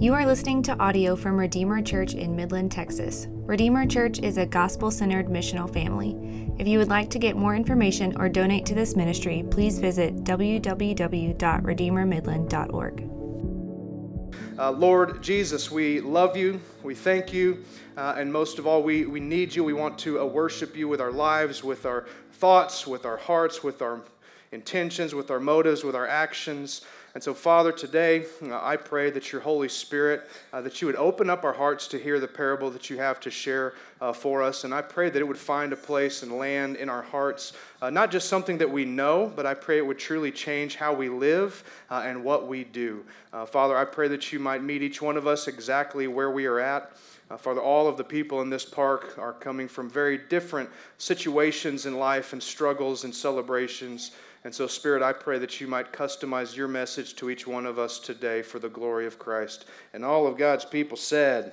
You are listening to audio from Redeemer Church in Midland, Texas. Redeemer Church is a gospel centered missional family. If you would like to get more information or donate to this ministry, please visit www.redeemermidland.org. Uh, Lord Jesus, we love you, we thank you, uh, and most of all, we, we need you. We want to uh, worship you with our lives, with our thoughts, with our hearts, with our intentions, with our motives, with our actions. And so, Father, today uh, I pray that your Holy Spirit, uh, that you would open up our hearts to hear the parable that you have to share uh, for us. And I pray that it would find a place and land in our hearts, uh, not just something that we know, but I pray it would truly change how we live uh, and what we do. Father, I pray that you might meet each one of us exactly where we are at. Uh, Father, all of the people in this park are coming from very different situations in life and struggles and celebrations. And so, Spirit, I pray that you might customize your message to each one of us today for the glory of Christ. And all of God's people said,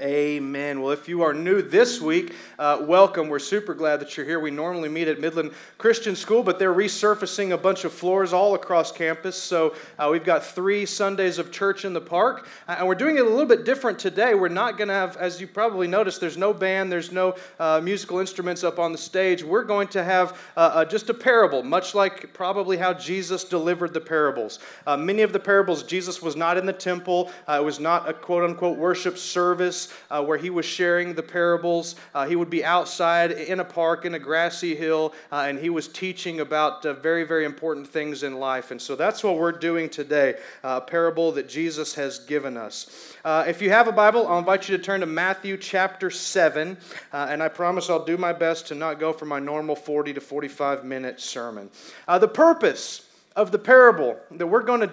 Amen. Well, if you are new this week, uh, welcome. We're super glad that you're here. We normally meet at Midland Christian School, but they're resurfacing a bunch of floors all across campus. So uh, we've got three Sundays of church in the park, uh, and we're doing it a little bit different today. We're not going to have, as you probably noticed, there's no band, there's no uh, musical instruments up on the stage. We're going to have uh, uh, just a parable, much like probably how Jesus delivered the parables. many of the parables, Jesus was not in the temple, it was not a quote unquote worship service uh, where he was sharing the parables. Uh, he would be outside in a park in a grassy hill, uh, and he was teaching about uh, very, very important things in life. And so that's what we're doing today uh, a parable that Jesus has given us. Uh, if you have a Bible, I'll invite you to turn to Matthew chapter 7, and I promise I'll do my best to not go for my normal 40 to 45 minute sermon. the purpose of the parable that we're going to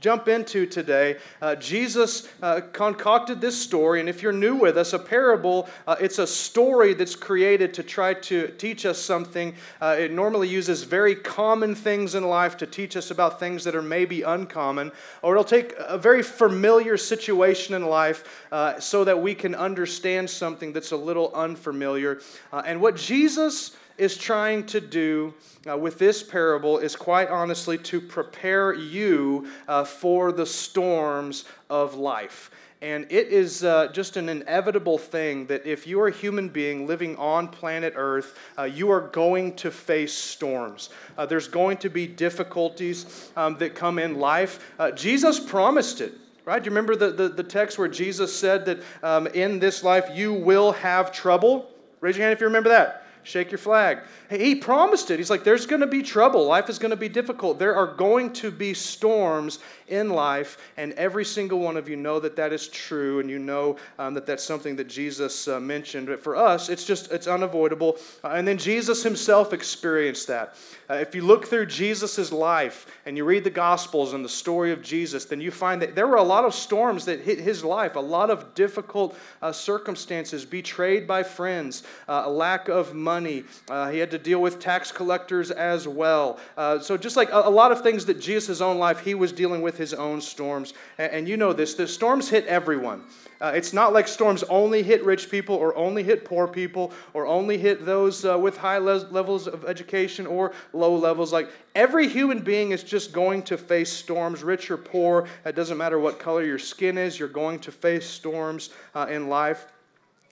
jump into today, uh, Jesus uh, concocted this story. And if you're new with us, a parable, uh, it's a story that's created to try to teach us something. Uh, it normally uses very common things in life to teach us about things that are maybe uncommon, or it'll take a very familiar situation in life uh, so that we can understand something that's a little unfamiliar. Uh, and what Jesus is trying to do uh, with this parable is quite honestly to prepare you uh, for the storms of life. And it is uh, just an inevitable thing that if you are a human being living on planet Earth, uh, you are going to face storms. Uh, there's going to be difficulties um, that come in life. Uh, Jesus promised it. Right? Do you remember the, the, the text where Jesus said that um, in this life you will have trouble? Raise your hand if you remember that shake your flag. He promised it. He's like, there's going to be trouble. Life is going to be difficult. There are going to be storms in life, and every single one of you know that that is true, and you know um, that that's something that Jesus uh, mentioned. But for us, it's just, it's unavoidable. Uh, and then Jesus himself experienced that. Uh, if you look through Jesus' life and you read the Gospels and the story of Jesus, then you find that there were a lot of storms that hit his life, a lot of difficult uh, circumstances, betrayed by friends, uh, a lack of money. Uh, he had to deal with tax collectors as well. so, just like a, a lot of things that Jesus' own life, he was dealing with with his own storms. And, and you know this the storms hit everyone. Uh, it's not like storms only hit rich people or only hit poor people or only hit those uh, with high le- levels of education or low levels. Like every human being is just going to face storms, rich or poor. It doesn't matter what color your skin is, you're going to face storms uh, in life.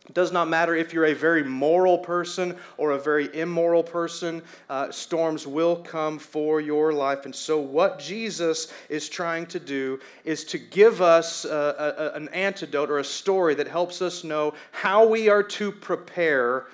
It does not matter if you're a very moral person or a very immoral person, uh, storms will come for your life. And so, what Jesus is trying to do is to give us uh, a, an antidote or a story that helps us know how we are to prepare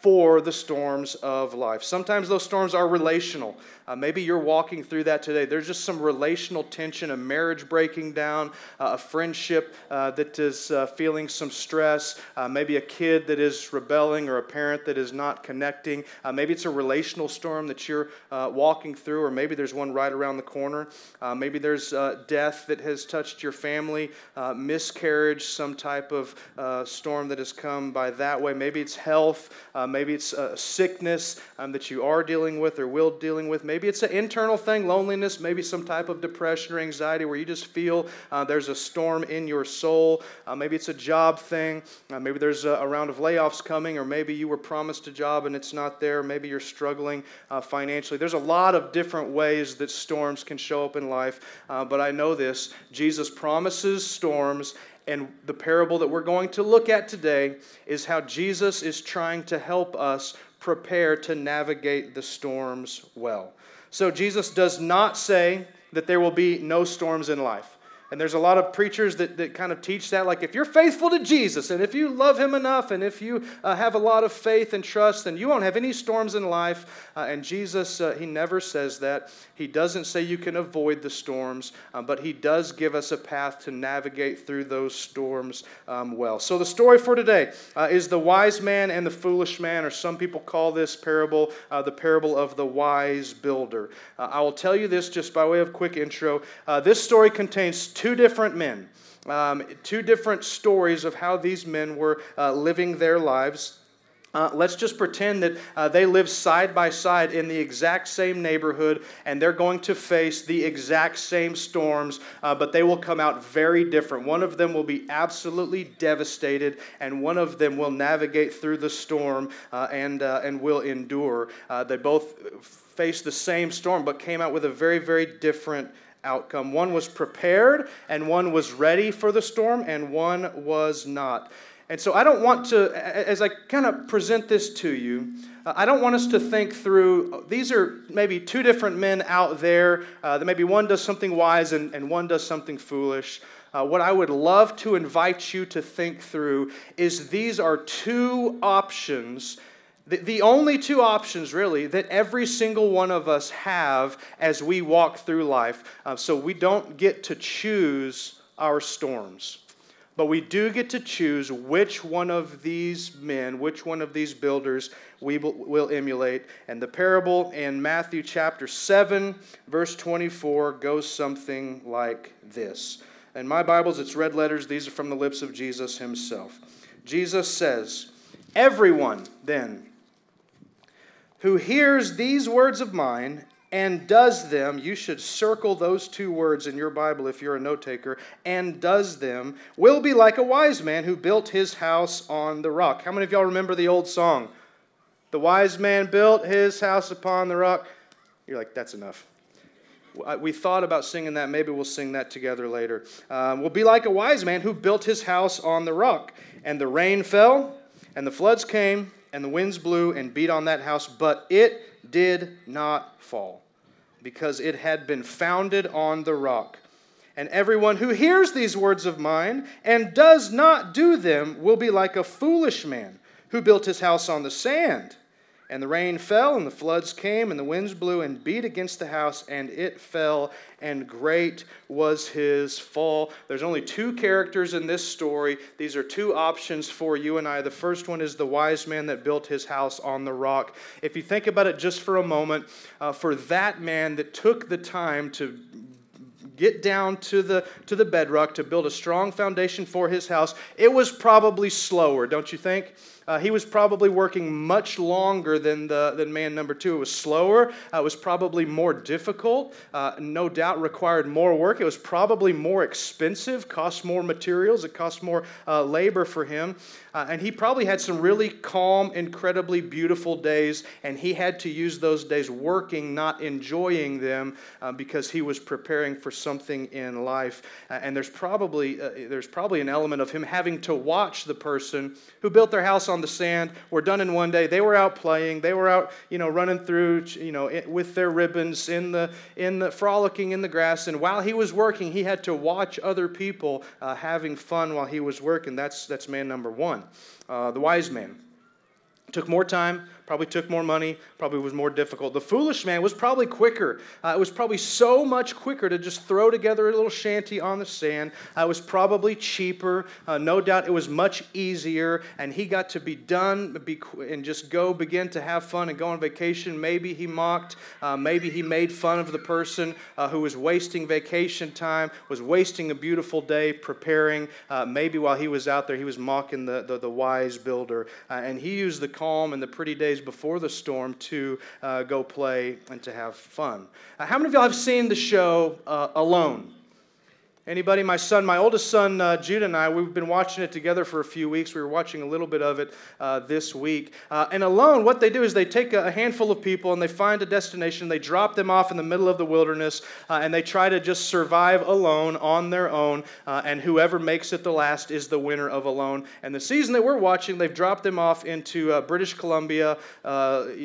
for the storms of life. Sometimes those storms are relational. Uh, maybe you're walking through that today. There's just some relational tension, a marriage breaking down, uh, a friendship uh, that is uh, feeling some stress, uh, maybe a kid that is rebelling or a parent that is not connecting. Uh, maybe it's a relational storm that you're walking through, or maybe there's one right around the corner. maybe there's death that has touched your family, miscarriage, some type of storm that has come by that way. Maybe it's health. maybe it's sickness um, that you are dealing with or will dealing with. Maybe it's an internal thing, loneliness, maybe some type of depression or anxiety where you just feel uh, there's a storm in your soul. Uh, maybe it's a job thing. Uh, maybe there's a, a, round of layoffs coming, or maybe you were promised a job and it's not there. Maybe you're struggling uh, financially. There's a lot of different ways that storms can show up in life, uh, but I know this Jesus promises storms and the parable that we're going to look at today is how Jesus is trying to help us prepare to navigate the storms well. So, Jesus does not say that there will be no storms in life. And there's a lot of preachers that, that kind of teach that, like if you're faithful to Jesus and if you love Him enough and if you uh, have a lot of faith and trust, then you won't have any storms in life. Uh, and Jesus, uh, He never says that. He doesn't say you can avoid the storms, uh, but He does give us a path to navigate through those storms um, well. So the story for today uh, is the wise man and the foolish man, or some people call this parable uh, the parable of the wise builder. I will tell you this just by way of quick intro. this story contains two different men, um, two different stories of how these men were uh, living their lives. Uh, let's just pretend that uh, they live side by side in the exact same neighborhood and they're going to face the exact same storms, uh, but they will come out very different. One of them will be absolutely devastated, and one of them will navigate through the storm uh, and, uh, and will endure. Uh, they both faced the same storm, but came out with a very, very different outcome. One was prepared, and one was ready for the storm, and one was not. And so I don't want to, as I kind of present this to you, uh, I don't want us to think through these are maybe two different men out there uh, that maybe one does something wise and, and one does something foolish. Uh, what I would love to invite you to think through is these are two options the, the only two options, really, that every single one of us have as we walk through life. Uh, so we don't get to choose our storms. But we do get to choose which one of these men, which one of these builders we will emulate. And the parable in Matthew chapter 7, verse 24, goes something like this. In my Bibles, it's red letters. These are from the lips of Jesus himself. Jesus says, Everyone, then, who hears these words of mine and does them, you should circle those two words in your Bible if you're a note taker, and does them, will be like a wise man who built his house on the rock. How many of y'all remember the old song? The wise man built his house upon the rock. You're like, that's enough. We thought about singing that. Maybe we'll sing that together later. Um, we'll be like a wise man who built his house on the rock. And the rain fell, and the floods came, and the winds blew and beat on that house, but it did not fall, because it had been founded on the rock. And everyone who hears these words of mine and does not do them will be like a foolish man who built his house on the sand. And the rain fell, and the floods came, and the winds blew and beat against the house, and it fell, and great was his fall. There's only two characters in this story. These are two options for you and I. The first one is the wise man that built his house on the rock. If you think about it just for a moment, uh, for that man that took the time to get down to the, to the bedrock to build a strong foundation for his house, it was probably slower, don't you think? Uh, he was probably working much longer than, the, than man number two. It was slower. Uh, it was probably more difficult. Uh, no doubt required more work. It was probably more expensive, cost more materials. It cost more uh, labor for him. Uh, and he probably had some really calm, incredibly beautiful days, and he had to use those days working, not enjoying them, uh, because he was preparing for something in life. and there's probably, there's probably an element of him having to watch the person who built their house on the sand were done in one day. They were out playing. They were out, you know, running through, you know, with their ribbons in the in the frolicking in the grass. And while he was working, he had to watch other people uh, having fun while he was working. That's that's man number one, uh, the wise man. Took more time, probably took more money, probably was more difficult. The foolish man was probably quicker. Uh, it was probably so much quicker to just throw together a little shanty on the sand. Uh, it was probably cheaper. Uh, no doubt it was much easier, and he got to be done be, and just go begin to have fun and go on vacation. Maybe he mocked, uh, maybe he made fun of the person uh, who was wasting vacation time, was wasting a beautiful day preparing. Uh, maybe while he was out there, he was mocking the, the, the wise builder. and he used the calm and the pretty days days before the storm to uh, go play and to have fun. Uh, how many of y'all have seen the show uh, Alone? Anybody? My son, my oldest son, uh, Judah, and I, we've been watching it together for a few weeks. We were watching a little bit of it uh, this week. Uh, and alone, what they do is they take a, handful of people and they find a destination. They drop them off in the middle of the wilderness uh, and they try to just survive alone on their own. Uh, and whoever makes it the last is the winner of Alone. And the season that we're watching, they've dropped them off into uh, British Columbia,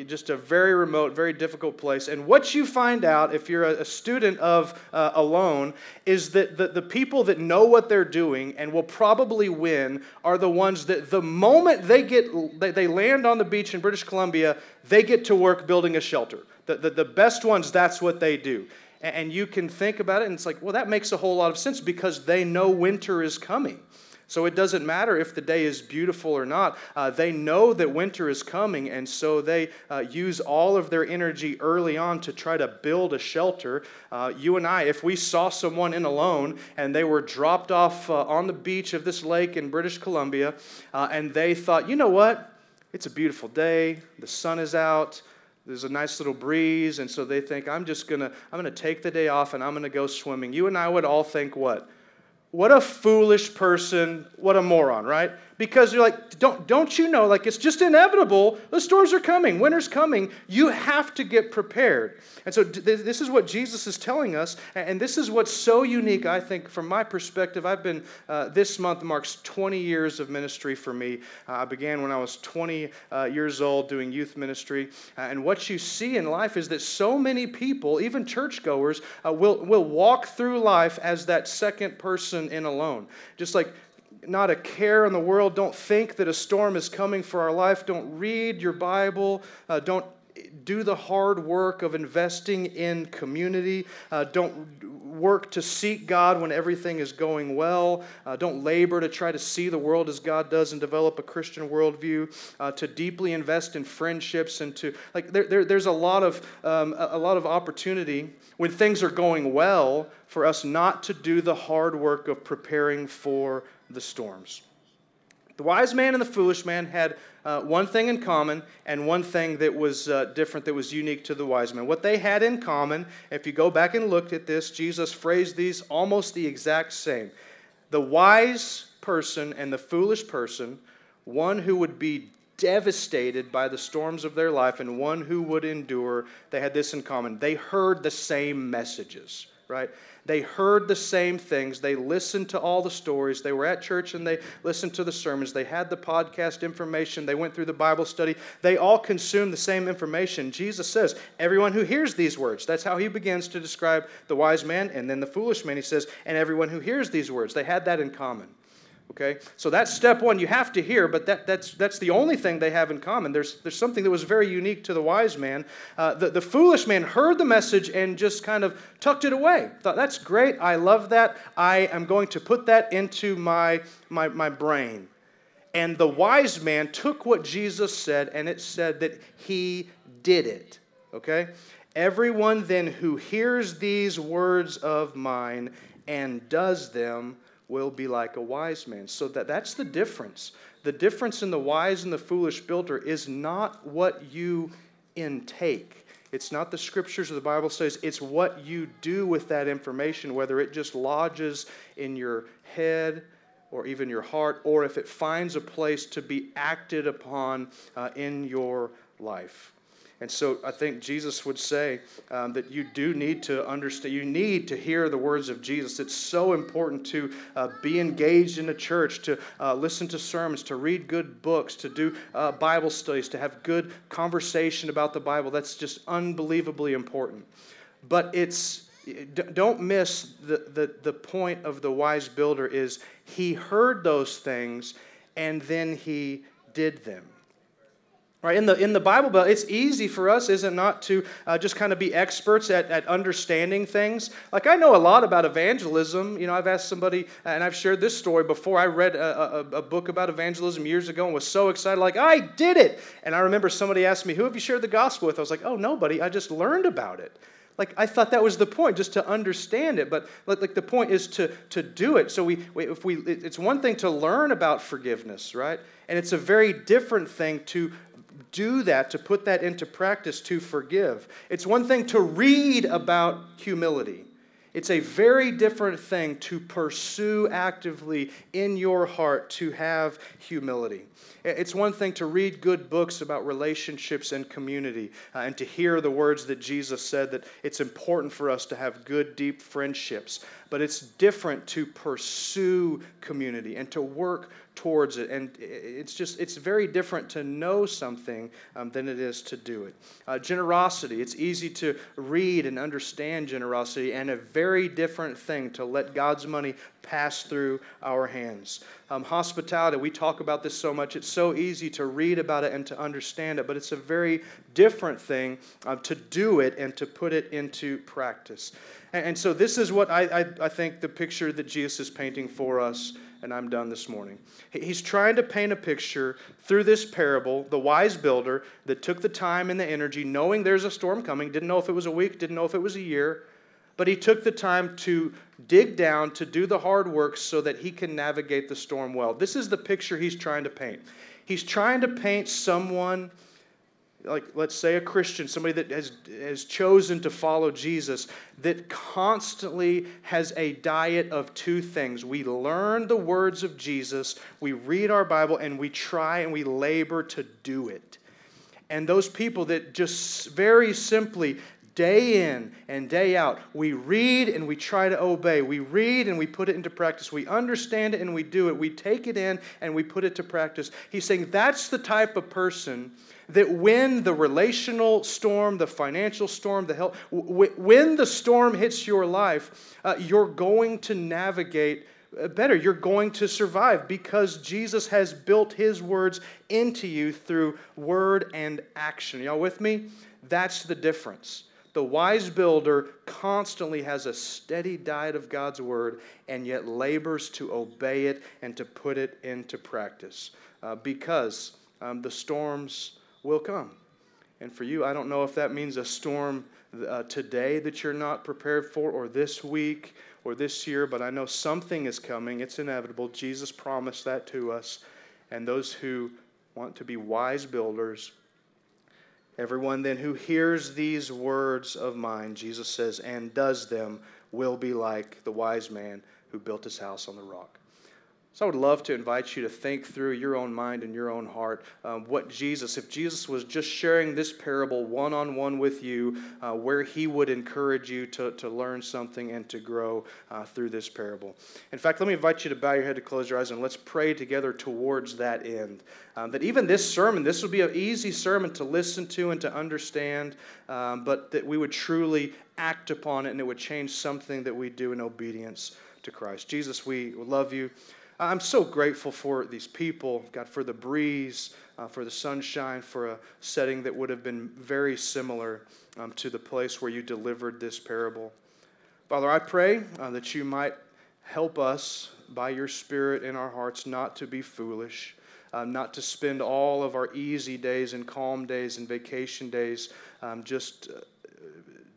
just a very remote, very difficult place. And what you find out if you're a, a student of Alone is that the, the people that know what they're doing and will probably win are the ones that the moment they get they land on the beach in British Columbia, they get to work building a shelter. The, the, the best ones, that's what they do. And you can think about it, and it's like, well, that makes a whole lot of sense because they know winter is coming. So it doesn't matter if the day is beautiful or not. Uh, they know that winter is coming, and so they uh, use all of their energy early on to try to build a shelter. Uh, you and I, if we saw someone in alone and they were dropped off uh, on the beach of this lake in British Columbia, uh, and they thought, you know what? It's a beautiful day, the sun is out there's a nice little breeze and so they think i'm just going to i'm going to take the day off and i'm going to go swimming you and i would all think what what a foolish person, what a moron, right? because you're like, don't, don't you know, like it's just inevitable. The storms are coming, winter's coming. You have to get prepared. And so this is what Jesus is telling us. And this is what's so unique, I think, from my perspective. I've been, uh, this month marks 20 years of ministry for me. Uh, I began when I was 20 uh, years old doing youth ministry. Uh, and what you see in life is that so many people, even churchgoers, uh, will, will walk through life as that second person in alone. Just like not a care in the world. Don't think that a storm is coming for our life. Don't read your Bible. Uh, don't do the hard work of investing in community. Uh, don't work to seek God when everything is going well. Uh, don't labor to try to see the world as God does and develop a Christian worldview. Uh, to deeply invest in friendships and to like there, there there's a lot of um, a lot of opportunity when things are going well for us not to do the hard work of preparing for the storms. The wise man and the foolish man had uh, one thing in common and one thing that was uh, different, that was unique to the wise man. What they had in common, if you go back and look at this, Jesus phrased these almost the exact same. The wise person and the foolish person, one who would be devastated by the storms of their life and one who would endure, they had this in common. They heard the same messages, right? They heard the same things. They listened to all the stories. They were at church and they listened to the sermons. They had the podcast information. They went through the Bible study. They all consumed the same information. Jesus says, Everyone who hears these words, that's how he begins to describe the wise man. And then the foolish man, he says, And everyone who hears these words, they had that in common. Okay? So that's step one. You have to hear, but that, that's, that's the only thing they have in common. There's, there's something that was very unique to the wise man. Uh, the, the foolish man heard the message and just kind of tucked it away. Thought, that's great. I love that. I am going to put that into my, my, my brain. And the wise man took what Jesus said and it said that he did it. Okay? Everyone then who hears these words of mine and does them will be like a wise man. So that, that's the difference. The difference in the wise and the foolish builder is not what you intake. It's not the scriptures or the Bible says, it's what you do with that information, whether it just lodges in your head or even your heart, or if it finds a place to be acted upon uh, in your life. And so I think Jesus would say um, that you do need to understand, you need to hear the words of Jesus. It's so important to uh, be engaged in a church, to uh, listen to sermons, to read good books, to do uh, Bible studies, to have good conversation about the Bible. That's just unbelievably important. But it's, don't miss the, the, the point of the wise builder is he heard those things and then he did them. Right, in the, in the Bible Belt, it's easy for us, is it not, to uh, just kind of be experts at, at understanding things? Like, I know a lot about evangelism. You know, I've asked somebody, and I've shared this story before. I read a, a, a, book about evangelism years ago and was so excited, like, I did it. And I remember somebody asked me, Who have you shared the gospel with? I was like, Oh, nobody. I just learned about it. Like, I thought that was the point, just to understand it. But, like, the point is to, to do it. So, we, if we, it's one thing to learn about forgiveness, right? And it's a very different thing to do that, to put that into practice, to forgive. It's one thing to read about humility. It's a very different thing to pursue actively in your heart to have humility. It's one thing to read good books about relationships and community uh, and to hear the words that Jesus said that it's important for us to have good, deep friendships. But it's different to pursue community and to work towards it. And it's just, it's very different to know something um, than it is to do it. Uh, generosity, it's easy to read and understand generosity, and a very different thing to let God's money pass through our hands. Um, hospitality, we talk about this so much. It's so easy to read about it and to understand it, but it's a very different thing uh, to do it and to put it into practice. And, and so, this is what I, I, I think the picture that Jesus is painting for us and I'm done this morning. He's trying to paint a picture through this parable, the wise builder that took the time and the energy, knowing there's a storm coming, didn't know if it was a week, didn't know if it was a year, but he took the time to dig down, to do the hard work so that he can navigate the storm well. This is the picture he's trying to paint. He's trying to paint someone like let's say a Christian, somebody that has, has chosen to follow Jesus, that constantly has a diet of two things. We learn the words of Jesus, we read our Bible, and we try and we labor to do it. And those people that just very simply day in and day out. We read and we try to obey. We read and we put it into practice. We understand it and we do it. We take it in and we put it to practice. He's saying that's the type of person that when the relational storm, the financial storm, the health, when the storm hits your life, uh, you're going to navigate uh, better. You're going to survive because Jesus has built his words into you through word and action. Y'all with me? That's the difference. The wise builder constantly has a steady diet of God's word and yet labors to obey it and to put it into practice uh, because um, the storms will come. And for you, I don't know if that means a storm uh, today that you're not prepared for, or this week, or this year, but I know something is coming. It's inevitable. Jesus promised that to us. And those who want to be wise builders Everyone then who hears these words of mine, Jesus says, and does them will be like the wise man who built his house on the rock. So I would love to invite you to think through your own mind and your own heart um, what Jesus, if Jesus was just sharing this parable one on one with you, uh, where he would encourage you to, to learn something and to grow uh, through this parable. In fact, let me invite you to bow your head, to close your eyes, and let's pray together towards that end. Um, that even this sermon, this would be an easy sermon to listen to and to understand, um, but that we would truly act upon it and it would change something that we do in obedience to Christ. Jesus, we love you. I'm so grateful for these people, God, for the breeze, uh, for the sunshine, for a setting that would have been very similar um, to the place where you delivered this parable. Father, I pray uh, that you might help us by your Spirit in our hearts not to be foolish, uh, not to spend all of our easy days and calm days and vacation days um, just.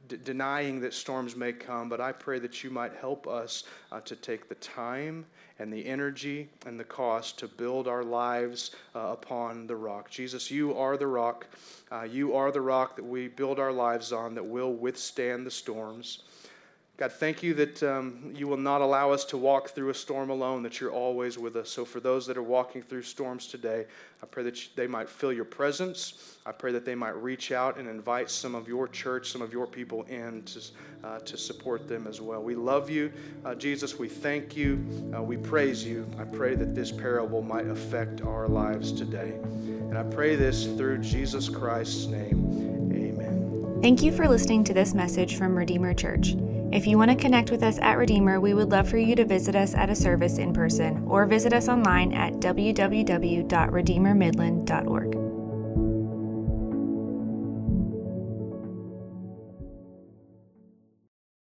D- denying that storms may come, but I pray that you might help us uh, to take the time and the energy and the cost to build our lives uh, upon the rock. Jesus, you are the rock. Uh, you are the rock that we build our lives on that will withstand the storms. God, thank you that um, you will not allow us to walk through a storm alone, that you're always with us. So, for those that are walking through storms today, I pray that they might feel your presence. I pray that they might reach out and invite some of your church, some of your people in to, uh, to support them as well. We love you, uh, Jesus. We thank you. Uh, we praise you. I pray that this parable might affect our lives today. And I pray this through Jesus Christ's name. Amen. Thank you for listening to this message from Redeemer Church. If you want to connect with us at Redeemer, we would love for you to visit us at a service in person or visit us online at www.redeemermidland.org.